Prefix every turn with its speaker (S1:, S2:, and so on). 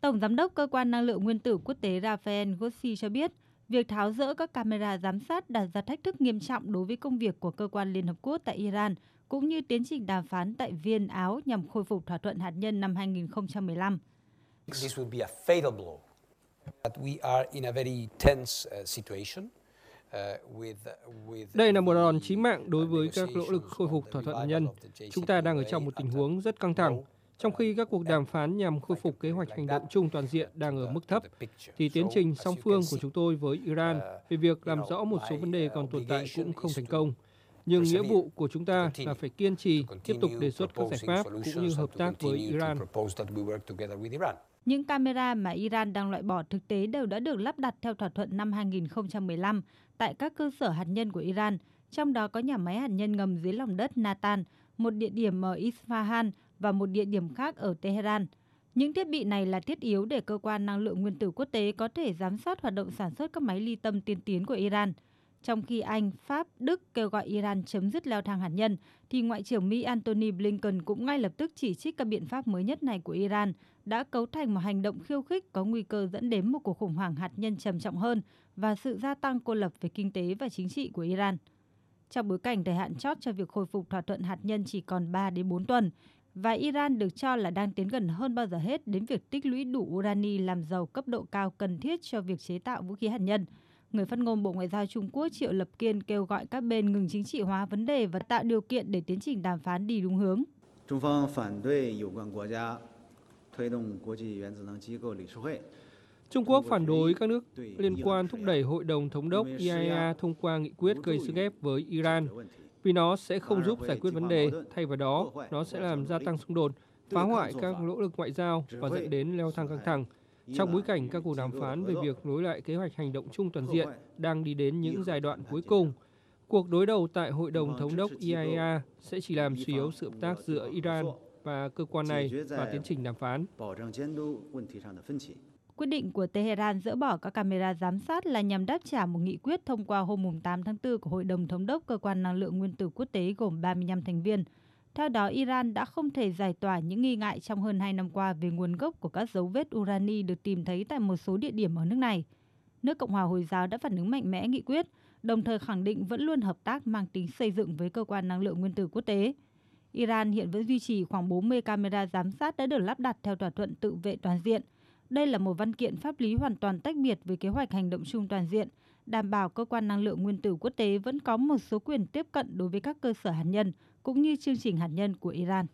S1: Tổng Giám đốc Cơ quan Năng lượng Nguyên tử Quốc tế Rafael Grossi cho biết, việc tháo rỡ các camera giám sát đặt ra thách thức nghiêm trọng đối với công việc của cơ quan Liên Hợp Quốc tại Iran, cũng như tiến trình đàm phán tại Viên, Áo nhằm khôi phục thỏa thuận hạt nhân năm 2015.
S2: This would be a fatal blow. We are in a very tense uh, situation.
S3: Đây là một đòn chí mạng đối với các nỗ lực khôi phục thỏa thuận hạt nhân. Chúng ta đang ở trong một tình huống rất căng thẳng. Trong khi các cuộc đàm phán nhằm khôi phục kế hoạch hành động chung toàn diện đang ở mức thấp, thì tiến trình song phương của chúng tôi với Iran về việc làm rõ một số vấn đề còn tồn tại cũng không thành công. Nhưng nghĩa vụ của chúng ta là phải kiên trì, tiếp tục đề xuất các giải pháp cũng như hợp tác với Iran.
S1: Những camera mà Iran đang loại bỏ thực tế đều đã được lắp đặt theo thỏa thuận năm 2015 tại các cơ sở hạt nhân của Iran, trong đó có nhà máy hạt nhân ngầm dưới lòng đất Natan, một địa điểm ở Isfahan và một địa điểm khác ở Tehran. Những thiết bị này là thiết yếu để cơ quan năng lượng nguyên tử quốc tế có thể giám sát hoạt động sản xuất các máy ly tâm tiên tiến của Iran. Trong khi Anh, Pháp, Đức kêu gọi Iran chấm dứt leo thang hạt nhân, thì Ngoại trưởng Mỹ Antony Blinken cũng ngay lập tức chỉ trích các biện pháp mới nhất này của Iran đã cấu thành một hành động khiêu khích có nguy cơ dẫn đến một cuộc khủng hoảng hạt nhân trầm trọng hơn và sự gia tăng cô lập về kinh tế và chính trị của Iran. Trong bối cảnh thời hạn chót cho việc khôi phục thỏa thuận hạt nhân chỉ còn 3 đến 4 tuần, và Iran được cho là đang tiến gần hơn bao giờ hết đến việc tích lũy đủ urani làm giàu cấp độ cao cần thiết cho việc chế tạo vũ khí hạt nhân. Người phát ngôn Bộ Ngoại giao Trung Quốc Triệu Lập Kiên kêu gọi các bên ngừng chính trị hóa vấn đề và tạo điều kiện để tiến trình đàm phán đi đúng hướng.
S3: Trung Quốc phản đối các nước liên quan thúc đẩy Hội đồng Thống đốc IAEA thông qua nghị quyết gây sức ép với Iran vì nó sẽ không giúp giải quyết vấn đề, thay vào đó, nó sẽ làm gia tăng xung đột, phá hoại các nỗ lực ngoại giao và dẫn đến leo thang căng thẳng. Trong bối cảnh các cuộc đàm phán về việc nối lại kế hoạch hành động chung toàn diện đang đi đến những giai đoạn cuối cùng, cuộc đối đầu tại Hội đồng Thống đốc IAEA sẽ chỉ làm suy yếu sự hợp tác giữa Iran và cơ quan này và tiến trình đàm phán.
S1: Quyết định của Tehran dỡ bỏ các camera giám sát là nhằm đáp trả một nghị quyết thông qua hôm 8 tháng 4 của Hội đồng Thống đốc Cơ quan Năng lượng Nguyên tử Quốc tế gồm 35 thành viên. Theo đó, Iran đã không thể giải tỏa những nghi ngại trong hơn 2 năm qua về nguồn gốc của các dấu vết urani được tìm thấy tại một số địa điểm ở nước này. Nước Cộng hòa Hồi giáo đã phản ứng mạnh mẽ nghị quyết, đồng thời khẳng định vẫn luôn hợp tác mang tính xây dựng với Cơ quan Năng lượng Nguyên tử Quốc tế. Iran hiện vẫn duy trì khoảng 40 camera giám sát đã được lắp đặt theo thỏa thuận tự vệ toàn diện – đây là một văn kiện pháp lý hoàn toàn tách biệt với kế hoạch hành động chung toàn diện, đảm bảo cơ quan năng lượng nguyên tử quốc tế vẫn có một số quyền tiếp cận đối với các cơ sở hạt nhân cũng như chương trình hạt nhân của Iran.